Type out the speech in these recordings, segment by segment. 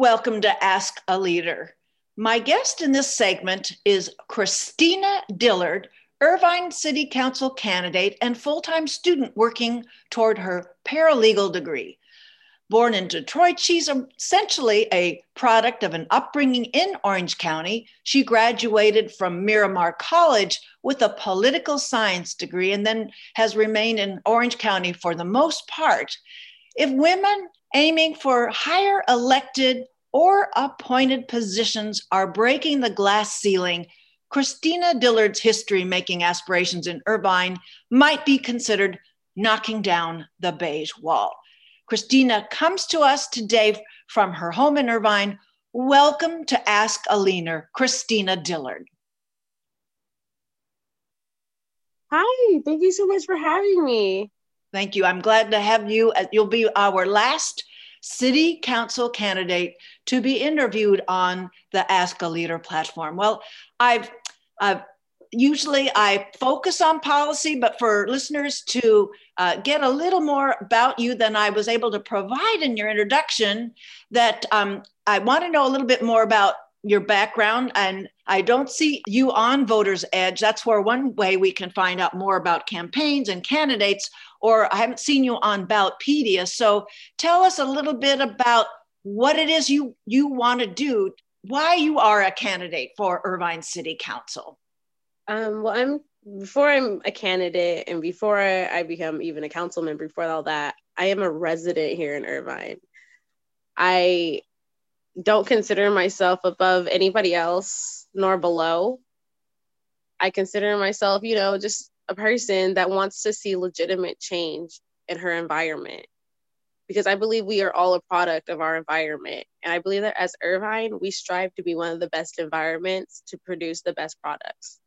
Welcome to Ask a Leader. My guest in this segment is Christina Dillard, Irvine City Council candidate and full time student working toward her paralegal degree. Born in Detroit, she's essentially a product of an upbringing in Orange County. She graduated from Miramar College with a political science degree and then has remained in Orange County for the most part. If women aiming for higher elected or appointed positions are breaking the glass ceiling, Christina Dillard's history making aspirations in Irvine might be considered knocking down the beige wall. Christina comes to us today from her home in Irvine. Welcome to Ask a Leader, Christina Dillard. Hi, thank you so much for having me. Thank you. I'm glad to have you. You'll be our last city council candidate to be interviewed on the Ask a Leader platform. Well, I've, I've usually I focus on policy, but for listeners to uh, get a little more about you than I was able to provide in your introduction, that um, I want to know a little bit more about your background and I don't see you on Voters Edge. That's where one way we can find out more about campaigns and candidates, or I haven't seen you on Ballotpedia. So tell us a little bit about what it is you, you want to do, why you are a candidate for Irvine City Council. Um, well, I'm before I'm a candidate and before I become even a council member, before all that, I am a resident here in Irvine. I don't consider myself above anybody else nor below. I consider myself, you know, just a person that wants to see legitimate change in her environment because I believe we are all a product of our environment. And I believe that as Irvine, we strive to be one of the best environments to produce the best products.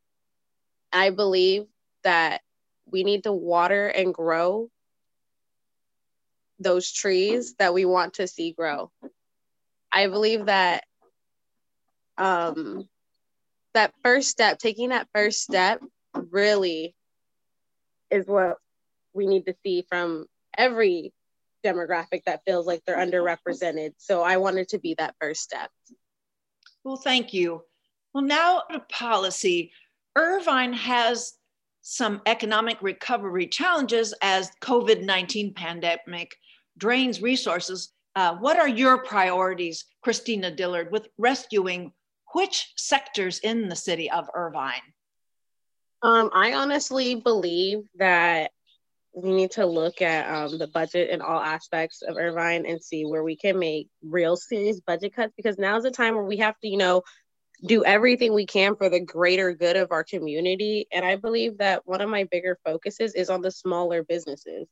I believe that we need to water and grow those trees that we want to see grow. I believe that um, that first step, taking that first step, really is what we need to see from every demographic that feels like they're underrepresented. So I wanted to be that first step. Well, thank you. Well, now to policy. Irvine has some economic recovery challenges as COVID-19 pandemic drains resources uh, what are your priorities, Christina Dillard, with rescuing which sectors in the city of Irvine? Um, I honestly believe that we need to look at um, the budget in all aspects of Irvine and see where we can make real serious budget cuts because now's the time where we have to, you know, do everything we can for the greater good of our community. And I believe that one of my bigger focuses is on the smaller businesses.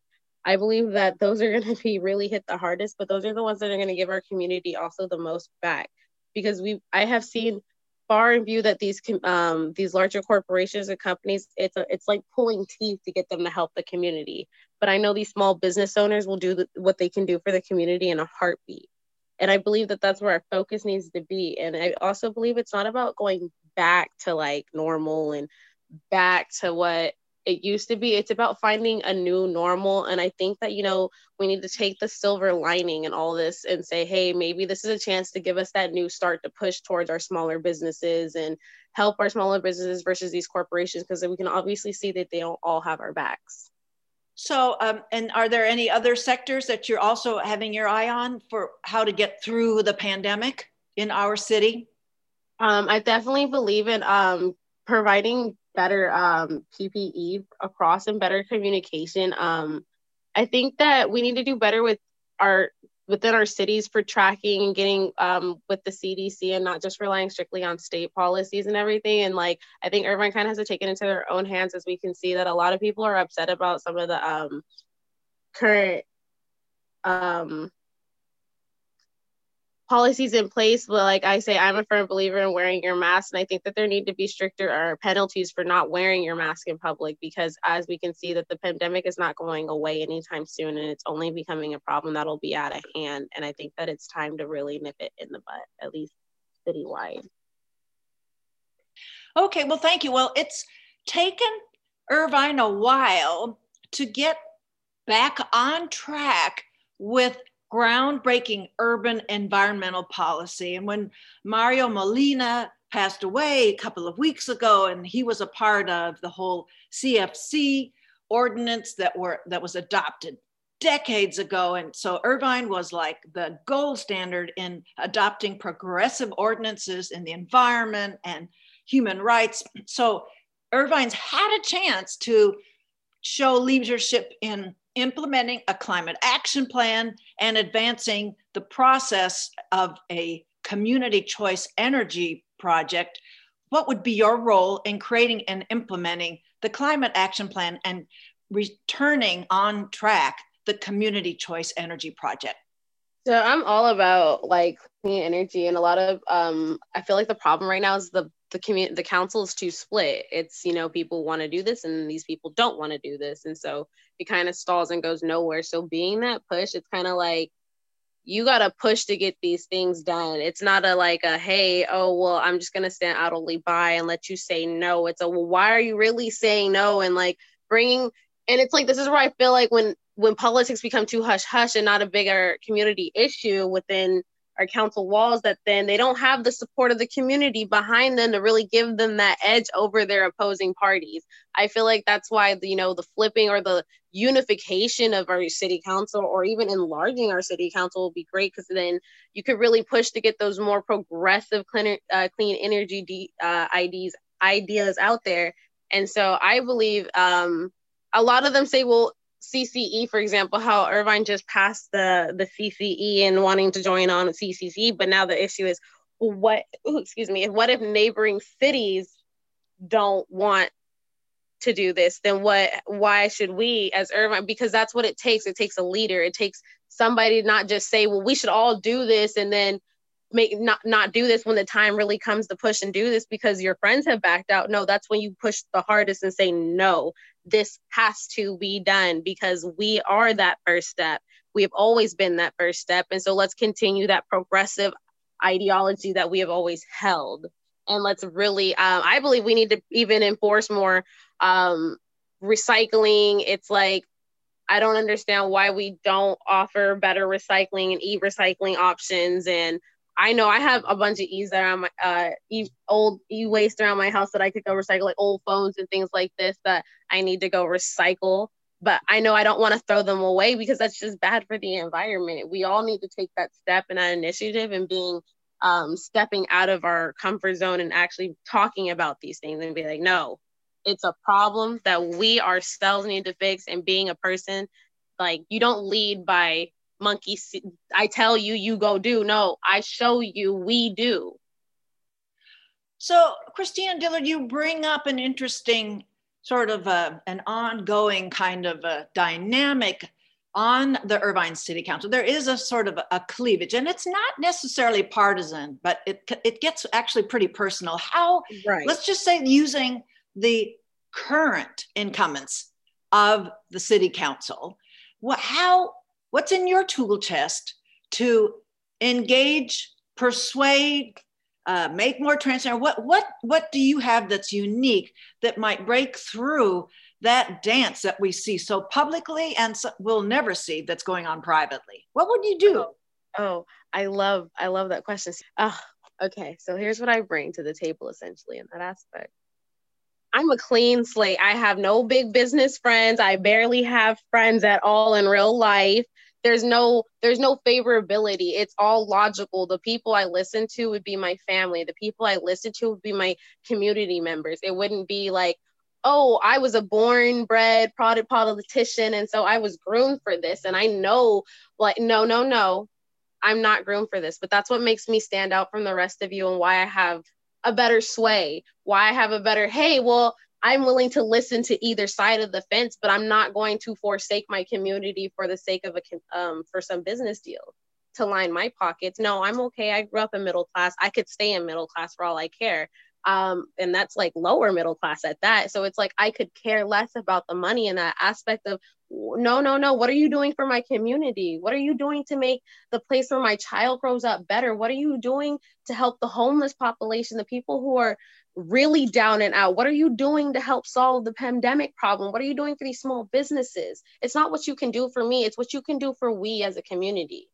I believe that those are going to be really hit the hardest, but those are the ones that are going to give our community also the most back because we I have seen far and view that these um, these larger corporations and companies it's a, it's like pulling teeth to get them to help the community. But I know these small business owners will do the, what they can do for the community in a heartbeat. And I believe that that's where our focus needs to be. And I also believe it's not about going back to like normal and back to what it used to be. It's about finding a new normal. And I think that, you know, we need to take the silver lining and all this and say, hey, maybe this is a chance to give us that new start to push towards our smaller businesses and help our smaller businesses versus these corporations because we can obviously see that they don't all have our backs. So, um, and are there any other sectors that you're also having your eye on for how to get through the pandemic in our city? Um, I definitely believe in um, providing better um, PPE across and better communication. Um, I think that we need to do better with our within our cities for tracking and getting um, with the CDC and not just relying strictly on state policies and everything. And like, I think Irvine kind of has to take it into their own hands as we can see that a lot of people are upset about some of the um, current um, policies in place but like i say i'm a firm believer in wearing your mask and i think that there need to be stricter or penalties for not wearing your mask in public because as we can see that the pandemic is not going away anytime soon and it's only becoming a problem that'll be out of hand and i think that it's time to really nip it in the butt at least citywide. Okay well thank you. Well it's taken irvine a while to get back on track with groundbreaking urban environmental policy. And when Mario Molina passed away a couple of weeks ago, and he was a part of the whole CFC ordinance that were that was adopted decades ago. And so Irvine was like the gold standard in adopting progressive ordinances in the environment and human rights. So Irvine's had a chance to show leadership in implementing a climate action plan and advancing the process of a community choice energy project. What would be your role in creating and implementing the climate action plan and returning on track the community choice energy project? So I'm all about like clean energy, and a lot of um, I feel like the problem right now is the the community the council is too split. It's you know people want to do this, and these people don't want to do this, and so it kind of stalls and goes nowhere. So being that push, it's kind of like you got to push to get these things done. It's not a like a hey, oh well, I'm just gonna stand idly by and let you say no. It's a well, why are you really saying no? And like bringing and it's like this is where I feel like when when politics become too hush hush and not a bigger community issue within our council walls that then they don't have the support of the community behind them to really give them that edge over their opposing parties. I feel like that's why the, you know the flipping or the unification of our city council or even enlarging our city council will be great because then you could really push to get those more progressive clean, uh, clean energy de- uh, IDs ideas out there. And so I believe um, a lot of them say, well, CCE, for example, how Irvine just passed the the CCE and wanting to join on CCC, but now the issue is what? Ooh, excuse me. What if neighboring cities don't want to do this? Then what? Why should we, as Irvine? Because that's what it takes. It takes a leader. It takes somebody to not just say, well, we should all do this, and then make not not do this when the time really comes to push and do this because your friends have backed out no that's when you push the hardest and say no this has to be done because we are that first step. We have always been that first step. And so let's continue that progressive ideology that we have always held. And let's really, um, I believe we need to even enforce more um, recycling. It's like, I don't understand why we don't offer better recycling and e recycling options and I know I have a bunch of E's around my uh e old e waste around my house that I could go recycle, like old phones and things like this that I need to go recycle. But I know I don't want to throw them away because that's just bad for the environment. We all need to take that step and that initiative and being um, stepping out of our comfort zone and actually talking about these things and be like, no, it's a problem that we ourselves need to fix. And being a person, like you don't lead by monkey see, i tell you you go do no i show you we do so christina dillard you bring up an interesting sort of a, an ongoing kind of a dynamic on the Irvine City Council. There is a sort of a cleavage, and it's not necessarily partisan, but it it gets actually pretty personal. How right. let's just say using the current incumbents of the city council, what how What's in your tool chest to engage, persuade, uh, make more transparent? What what what do you have that's unique that might break through that dance that we see so publicly and so we'll never see that's going on privately? What would you do? Oh, oh I love I love that question. Oh, okay, so here's what I bring to the table essentially in that aspect. I'm a clean slate. I have no big business friends. I barely have friends at all in real life. There's no there's no favorability. It's all logical. The people i listen to would be my family. The people i listen to would be my community members. It wouldn't be like oh i was a born bred product politician and so i was groomed for this and i know like no no no. I'm not groomed for this but that's what makes me stand out from the rest of you and why i have a better sway why i have a better hey well I'm willing to listen to either side of the fence, but I'm not going to forsake my community for the sake of a um, for some business deal to line my pockets. No, I'm okay. I grew up in middle class. I could stay in middle class for all I care. Um, and that's like lower middle class at that. So it's like I could care less about the money and that aspect of no, no, no. What are you doing for my community? What are you doing to make the place where my child grows up better? What are you doing to help the homeless population, the people who are really down and out? What are you doing to help solve the pandemic problem? What are you doing for these small businesses? It's not what you can do for me, it's what you can do for we as a community.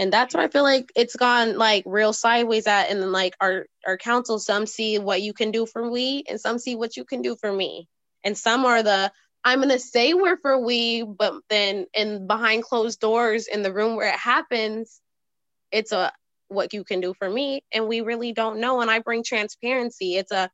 And that's where I feel like it's gone like real sideways at. And then like our our council, some see what you can do for we, and some see what you can do for me, and some are the I'm gonna say we're for we, but then in behind closed doors in the room where it happens, it's a what you can do for me, and we really don't know. And I bring transparency. It's a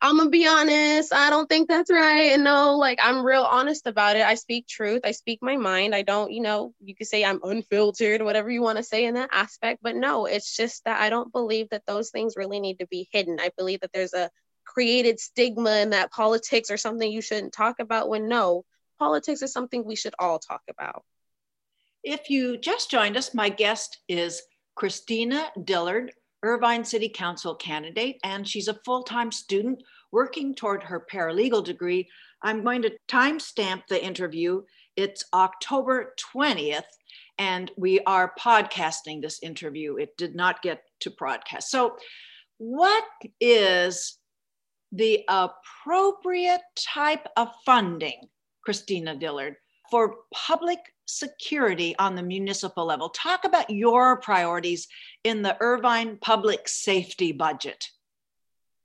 I'm gonna be honest. I don't think that's right. And no, like I'm real honest about it. I speak truth. I speak my mind. I don't, you know, you could say I'm unfiltered, whatever you want to say in that aspect. But no, it's just that I don't believe that those things really need to be hidden. I believe that there's a created stigma and that politics are something you shouldn't talk about. When no, politics is something we should all talk about. If you just joined us, my guest is Christina Dillard, Irvine City Council candidate, and she's a full time student working toward her paralegal degree. I'm going to timestamp the interview. It's October 20th, and we are podcasting this interview. It did not get to broadcast. So, what is the appropriate type of funding, Christina Dillard, for public security on the municipal level. Talk about your priorities in the Irvine public safety budget.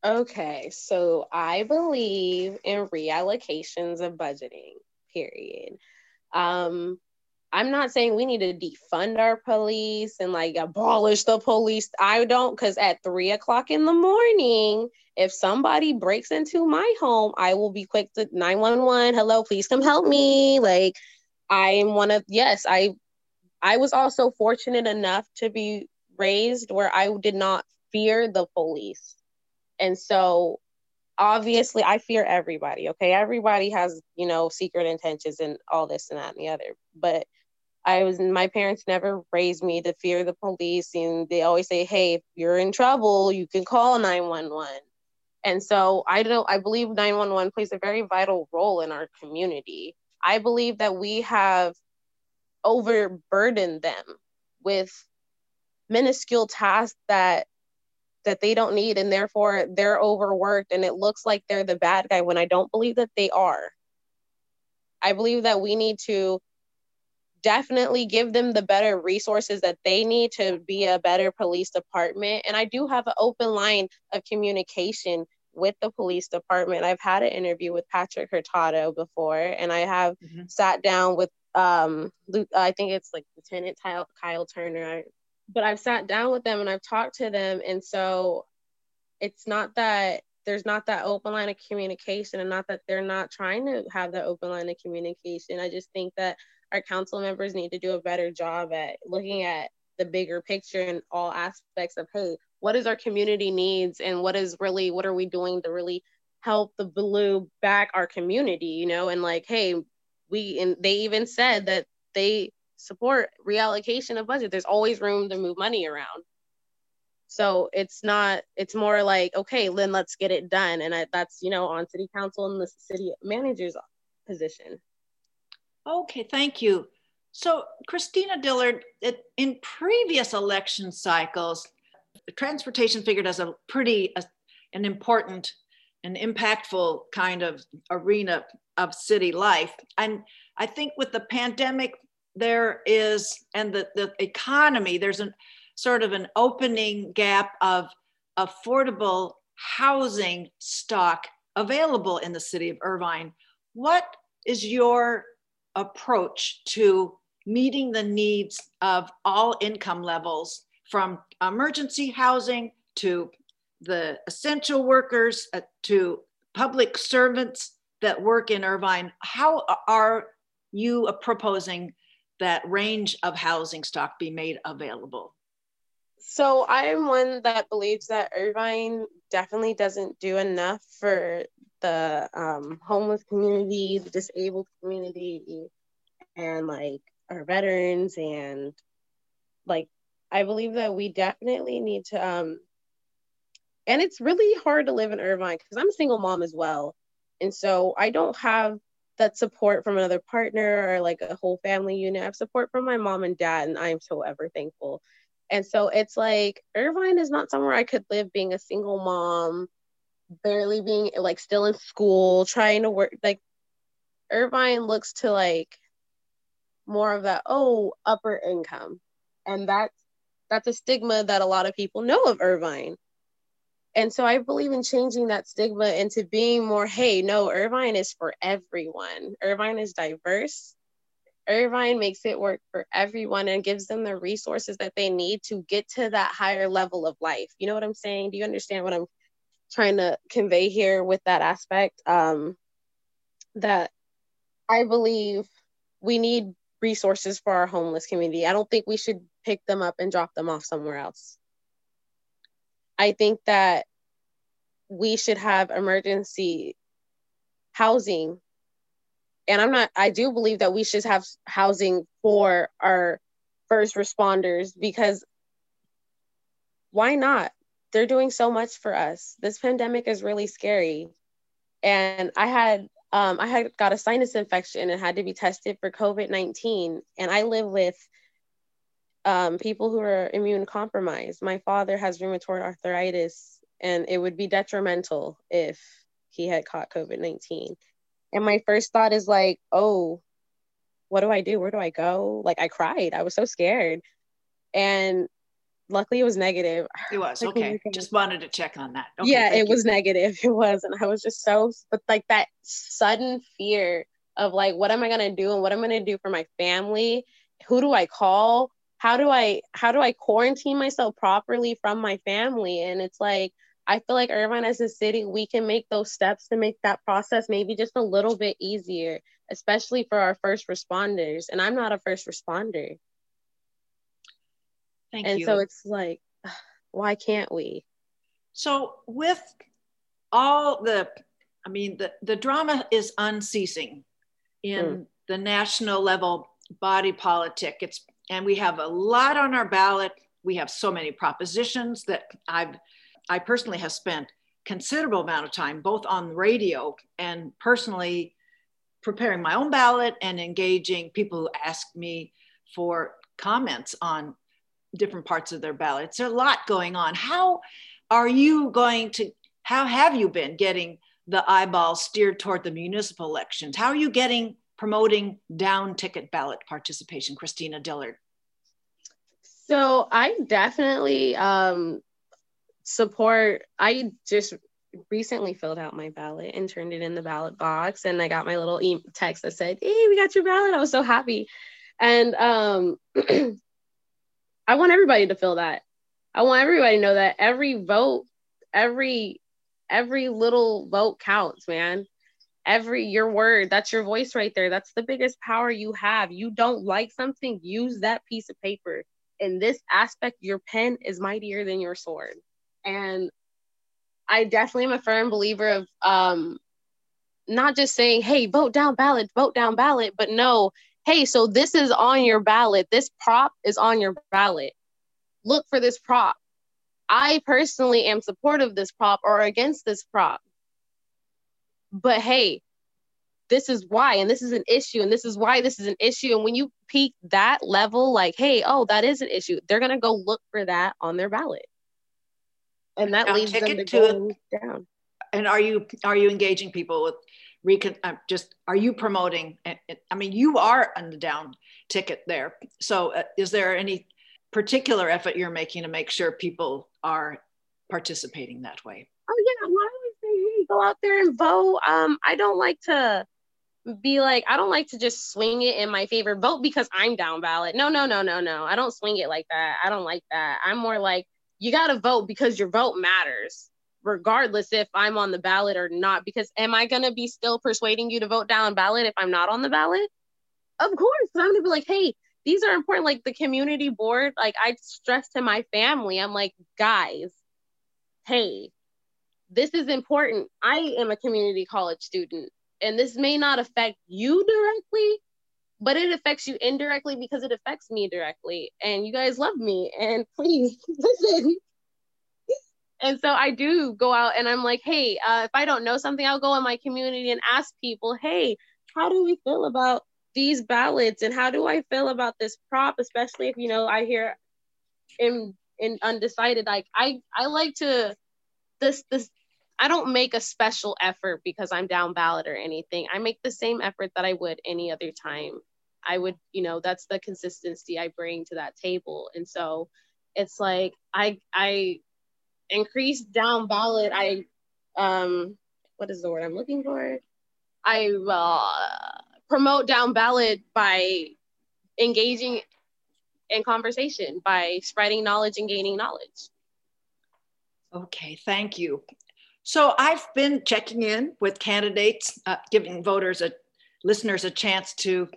Okay, so I believe in reallocations of budgeting, period. Um, I'm not saying we need to defund our police and like abolish the police. I don't, because at three o'clock in the morning, if somebody breaks into my home, I will be quick to 911. Hello, please come help me. Like, I am one of yes, I I was also fortunate enough to be raised where I did not fear the police. And so obviously I fear everybody, okay? Everybody has, you know, secret intentions and all this and that and the other. But I was my parents never raised me to fear the police and they always say, "Hey, if you're in trouble, you can call 911." And so I don't I believe 911 plays a very vital role in our community. I believe that we have overburdened them with minuscule tasks that that they don't need and therefore they're overworked and it looks like they're the bad guy when I don't believe that they are. I believe that we need to definitely give them the better resources that they need to be a better police department and I do have an open line of communication with the police department. I've had an interview with Patrick Hurtado before, and I have mm-hmm. sat down with um Luke, I think it's like Lieutenant Kyle, Kyle Turner. But I've sat down with them and I've talked to them, and so it's not that there's not that open line of communication, and not that they're not trying to have that open line of communication. I just think that our council members need to do a better job at looking at the bigger picture in all aspects of hey what is our community needs and what is really what are we doing to really help the blue back our community you know? And like hey we and they even said that they support reallocation of budget. There's always room to move money around. So it's not it's more like okay then let's get it done. And I, that's you know on city council and the city manager's position. Okay thank you. So christina dillard in previous election cycles transportation figured as a pretty uh, an important and impactful kind of arena of city life. And I think with the pandemic, there is, and the, the economy, there's a sort of an opening gap of affordable housing stock available in the city of Irvine. What is your approach to meeting the needs of all income levels from emergency housing to the essential workers uh, to public servants that work in Irvine. How are you proposing that range of housing stock be made available? So I'm one that believes that Irvine definitely doesn't do enough for the um, homeless community, the disabled community, and like our veterans and like I believe that we definitely need to um and it's really hard to live in Irvine because I'm a single mom as well. And so I don't have that support from another partner or like a whole family unit. I have support from my mom and dad, and I'm so ever thankful. And so it's like Irvine is not somewhere I could live being a single mom, barely being like still in school, trying to work. Like Irvine looks to like more of that, oh, upper income and that's that's a stigma that a lot of people know of Irvine. And so I believe in changing that stigma into being more, hey, no, Irvine is for everyone. Irvine is diverse. Irvine makes it work for everyone and gives them the resources that they need to get to that higher level of life. You know what I'm saying? Do you understand what I'm trying to convey here with that aspect? Um, that I believe we need resources for our homeless community. I don't think we should pick them up and drop them off somewhere else. I think that we should have emergency housing. And I'm not, I do believe that we should have housing for our first responders because why not? They're doing so much for us. This pandemic is really scary. And I had um, I had got a sinus infection and had to be tested for COVID 19. And I live with um, people who are immune compromised. My father has rheumatoid arthritis, and it would be detrimental if he had caught COVID 19. And my first thought is like, oh, what do I do? Where do I go? Like, I cried. I was so scared. And luckily, it was negative. It was okay. Just wanted to check on that. Okay, yeah, it you. was negative. It was. And I was just so, but like that sudden fear of like, what am I going to do and what I'm going to do for my family? Who do I call? how do i how do i quarantine myself properly from my family and it's like i feel like irvine as a city we can make those steps to make that process maybe just a little bit easier especially for our first responders and i'm not a first responder Thank and you. so it's like why can't we so with all the i mean the, the drama is unceasing in mm. the national level body politic it's and we have a lot on our ballot. We have so many propositions that I've, I personally have spent considerable amount of time both on radio and personally preparing my own ballot and engaging people who ask me for comments on different parts of their ballots. There's a lot going on. How are you going to, how have you been getting the eyeballs steered toward the municipal elections? How are you getting promoting down ticket ballot participation, Christina Dillard? So I definitely um, support, I just recently filled out my ballot and turned it in the ballot box and I got my little e- text that said, "Hey, we got your ballot." I was so happy. And um I want everybody to feel that. I want everybody to know that every vote, every every little vote counts, man. Every your word that's your voice right there. That's the biggest power you have. You don't like something use that piece of paper. In this aspect your pen is mightier than your sword. And i definitely am a firm believer of um not just saying hey vote down ballot vote down ballot but no hey so this is on your ballot. This prop is on your ballot. Look for this prop. I personally am supportive of this prop or against this prop. But hey, this is why, and this is an issue, and this is why this is an issue. And when you peak that level, like, hey, oh, that is an issue, they're gonna go look for that on their ballot, and that now, leads them to, go down. And are you are you engaging people with recon? Uh, just are you promoting? I mean, you are on the down ticket there. So, uh, is there any particular effort you're making to make sure people are participating that way? Oh yeah, well, go out there and vote. Um, I don't like to be like, I don't like to just swing it in my favor, vote because I'm down ballot. No, no, no, no, no. I don't swing it like that. I don't like that. I'm more like, you got to vote because your vote matters, regardless if I'm on the ballot or not. Because am I going to be still persuading you to vote down ballot if I'm not on the ballot? Of course. I'm going to be like, hey, these are important. Like the community board, like I stress to my family, I'm like, guys, hey, this is important. I am a community college student, and this may not affect you directly, but it affects you indirectly because it affects me directly. And you guys love me, and please listen. And so I do go out and I'm like, hey, uh, if I don't know something, I'll go in my community and ask people, hey, how do we feel about these ballots and how do I feel about this prop, especially if you know I hear in in undecided. Like I I like to this this I don't make a special effort because I'm down ballot or anything. I make the same effort that I would any other time. I would, you know, that's the consistency I bring to that table. And so it's like I I increase down ballot. I um what is the word I'm looking for? I uh, promote down ballot by engaging in conversation, by spreading knowledge and gaining knowledge. Okay, thank you. So I've been checking in with candidates, uh, giving voters a listeners a chance to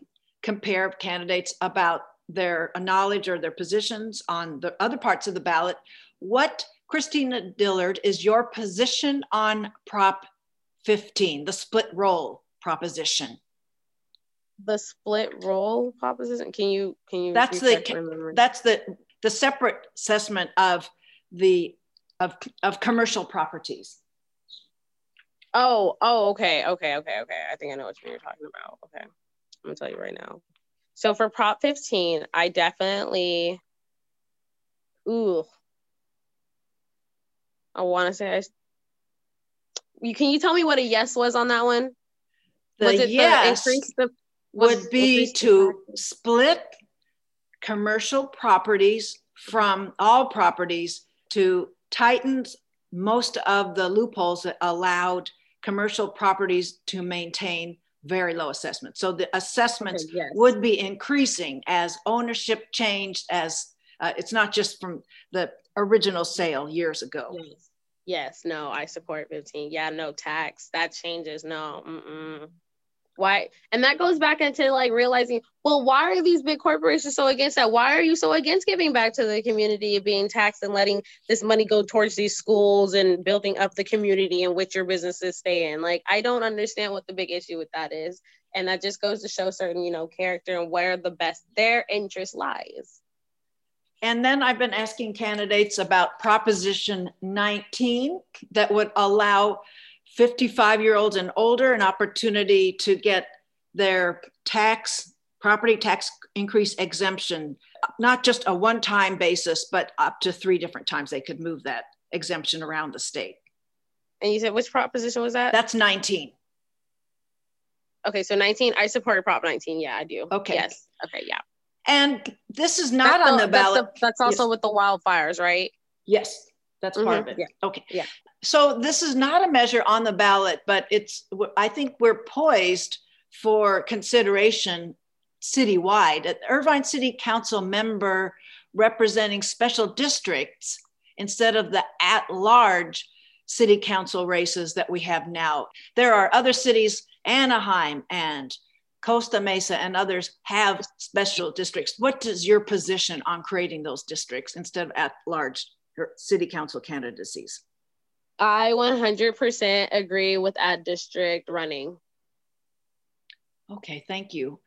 compare candidates about their knowledge or their positions on the other parts of the ballot. What, Christina Dillard, is your position on Prop 15, the split roll proposition? The split roll proposition. Can you can you? That's the that's the the separate assessment of the of of commercial properties. Oh, oh, okay, okay, okay, okay. I think I know what you're talking about. Okay. I'm gonna tell you right now. So for Prop 15, I definitely, ooh, I want to say I. You can you tell me what a yes was on that one? The was it yes the increase the would be to split commercial properties from all properties to tighten most of the loopholes that allowed commercial properties to maintain very low assessments. So the assessments okay, yes. would be increasing as ownership changed, as uh, it's not just from the original sale years ago. Yes. yes, no, I support 15. Yeah, no tax. That changes. No, mm-mm why and that goes back into like realizing well why are these big corporations so against that why are you so against giving back to the community and being taxed and letting this money go towards these schools and building up the community in which your businesses stay in like i don't understand what the big issue with that is and that just goes to show certain you know character and where the best their interest lies and then I've been asking candidates about Proposition 19 that would allow 55 year olds and older an opportunity to get their tax, property tax increase exemption, not just a one time basis, but up to three different times they could move that exemption around the state. And you said which proposition was that? That's 19. Okay, so 19, I support Prop 19. Yeah, I do. Okay. Yes. Okay, yeah. And this is not that's on the, ballot. That's, the, that's also yes. with the wildfires, right? Yes, that's part mm-hmm. of it. Yeah. Okay. Yeah so this is not a measure on the ballot, but it's, I think we're poised for consideration citywide. An Irvine City Council member representing special districts instead of the at large city council races that we have now. There are other cities, Anaheim and Costa Mesa and others have special districts. What is your position on creating those districts instead of at large city council candidacies? I 100% agree with ad district running. Okay, thank you.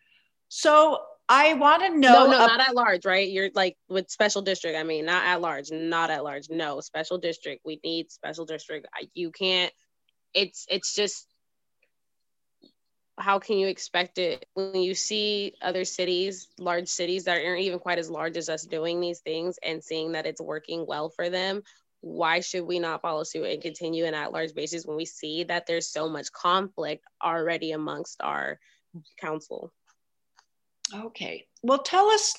So I want to know. No, no, not at large, right? You're like with special district. I mean, not at large, not at large. No, special district. We need special district. You can't. It's it's just. How can you expect it when you see other cities, large cities that aren't even quite as large as us doing these things and seeing that it's working well for them? why should we not follow suit and continue in at large basis when we see that there's so much conflict already amongst our council? Okay. Well, tell us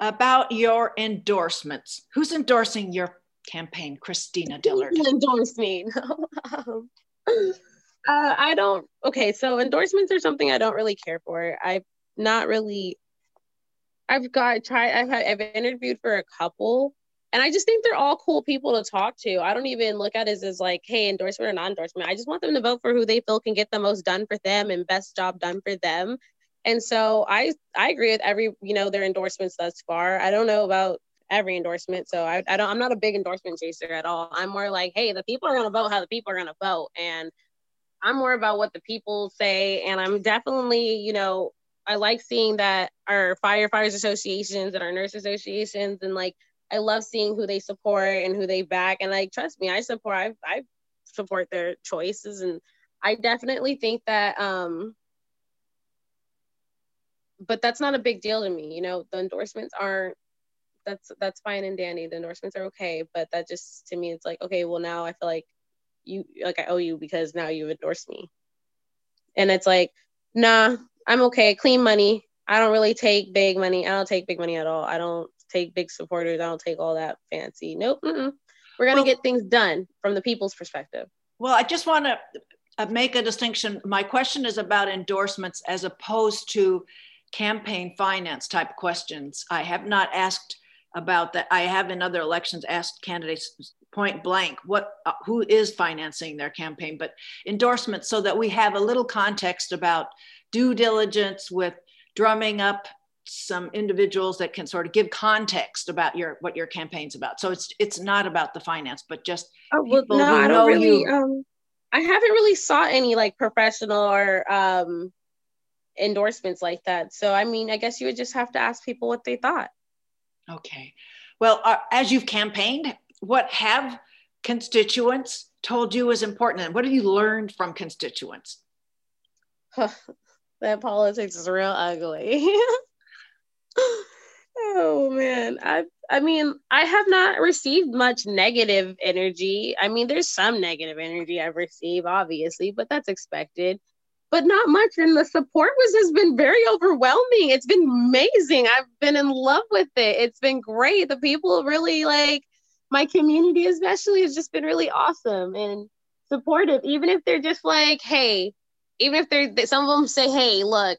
about your endorsements. Who's endorsing your campaign, Christina Dillard? Endorse me. Um, uh, I don't. Okay, so endorsements are something I don't really care for. I've not really. I've got tried. I've had. I've interviewed for a couple, and I just think they're all cool people to talk to. I don't even look at it as, as like, hey, endorsement or non endorsement. I just want them to vote for who they feel can get the most done for them and best job done for them. And so I I agree with every, you know, their endorsements thus far. I don't know about every endorsement. So I, I don't I'm not a big endorsement chaser at all. I'm more like, hey, the people are gonna vote how the people are gonna vote. And I'm more about what the people say. And I'm definitely, you know, I like seeing that our firefighters associations and our nurse associations and like I love seeing who they support and who they back. And like, trust me, I support, I, I support their choices. And I definitely think that, um, but that's not a big deal to me. You know, the endorsements aren't, that's, that's fine and dandy. The endorsements are okay. But that just, to me, it's like, okay, well now I feel like you, like I owe you because now you've endorsed me. And it's like, nah, I'm okay. Clean money. I don't really take big money. I don't take big money at all. I don't take big supporters. I don't take all that fancy. Nope. Mm-mm. We're going to well, get things done from the people's perspective. Well, I just want to uh, make a distinction. My question is about endorsements as opposed to campaign finance type questions. I have not asked about that. I have in other elections asked candidates point blank what uh, who is financing their campaign, but endorsements so that we have a little context about due diligence with drumming up some individuals that can sort of give context about your what your campaign's about. So it's it's not about the finance, but just oh, well, people no, who I don't really, you. Um, I haven't really saw any like professional or um, endorsements like that. So I mean, I guess you would just have to ask people what they thought. Okay. Well, uh, as you've campaigned, what have constituents told you is important, and what have you learned from constituents? that politics is real ugly. oh man, I I mean, I have not received much negative energy. I mean, there's some negative energy I've received, obviously, but that's expected. But not much. And the support was has been very overwhelming. It's been amazing. I've been in love with it. It's been great. The people really like my community, especially, has just been really awesome and supportive. Even if they're just like, hey, even if they're some of them say, hey, look,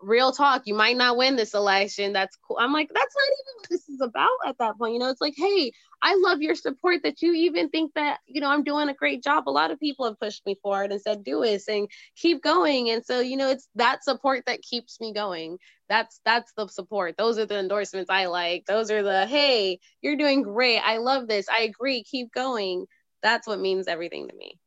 real talk, you might not win this election. That's cool. I'm like, that's not even what this is about at that point. You know, it's like, hey, I love your support that you even think that, you know, I'm doing a great job. A lot of people have pushed me forward and said, do it and keep going. And so, you know, it's that support that keeps me going. That's that's the support. Those are the endorsements I like. Those are the hey, you're doing great. I love this. I agree. Keep going. That's what means everything to me.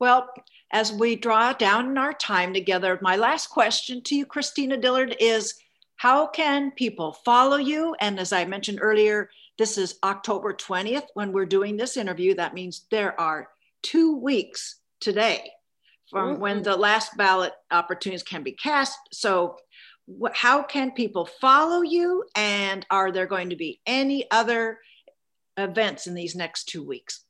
Well, as we draw down our time together, my last question to you, Christina Dillard, is how can people follow you? And as I mentioned earlier, this is October 20th when we're doing this interview. That means there are two weeks today from mm-hmm. when the last ballot opportunities can be cast. So, wh- how can people follow you? And are there going to be any other events in these next two weeks?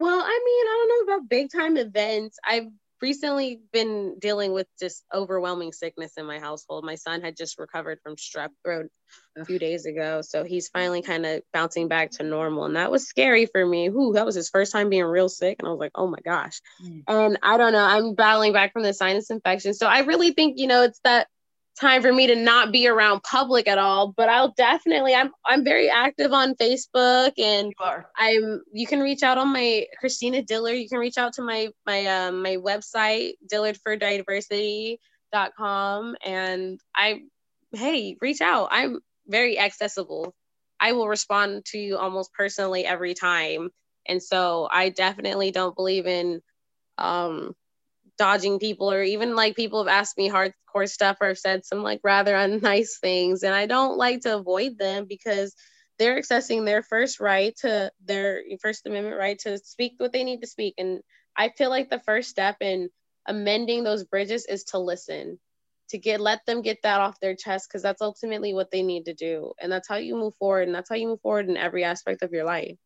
Well, I mean, I don't know about big time events. I've recently been dealing with just overwhelming sickness in my household. My son had just recovered from strep throat a few days ago, so he's finally kind of bouncing back to normal, and that was scary for me. Whoo, that was his first time being real sick, and I was like, oh my gosh. Mm. And I don't know, I'm battling back from the sinus infection, so I really think you know it's that time for me to not be around public at all but i'll definitely i'm i'm very active on facebook and you i'm you can reach out on my christina dillard you can reach out to my my um my website dillardfordiversity.com and i hey reach out. I'm very accessible. I will respond to you almost personally every time. And so i definitely don't believe in um dodging people or even like people have asked me hardcore stuff or have said some like rather unnice things and i don't like to avoid them because they're accessing their first right to their first amendment right to speak what they need to speak and i feel like the first step in amending those bridges is to listen to get let them get that off their chest because that's ultimately what they need to do and that's how you move forward and that's how you move forward in every aspect of your life.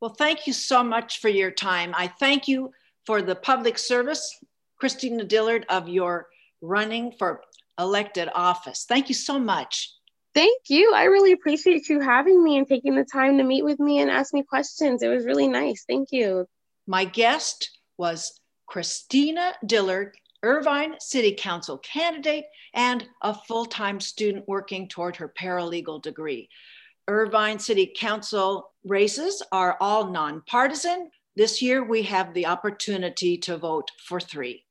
Well thank you so much for your time. I thank you for the public service, Christina Dillard, of your running for elected office. Thank you so much. Thank you. I really appreciate you having me and taking the time to meet with me and ask me questions. It was really nice. Thank you. My guest was Christina Dillard, Irvine City Council candidate and a full time student working toward her paralegal degree. Irvine City Council races are all nonpartisan. This year, we have the opportunity to vote for three.